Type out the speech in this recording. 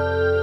Bye.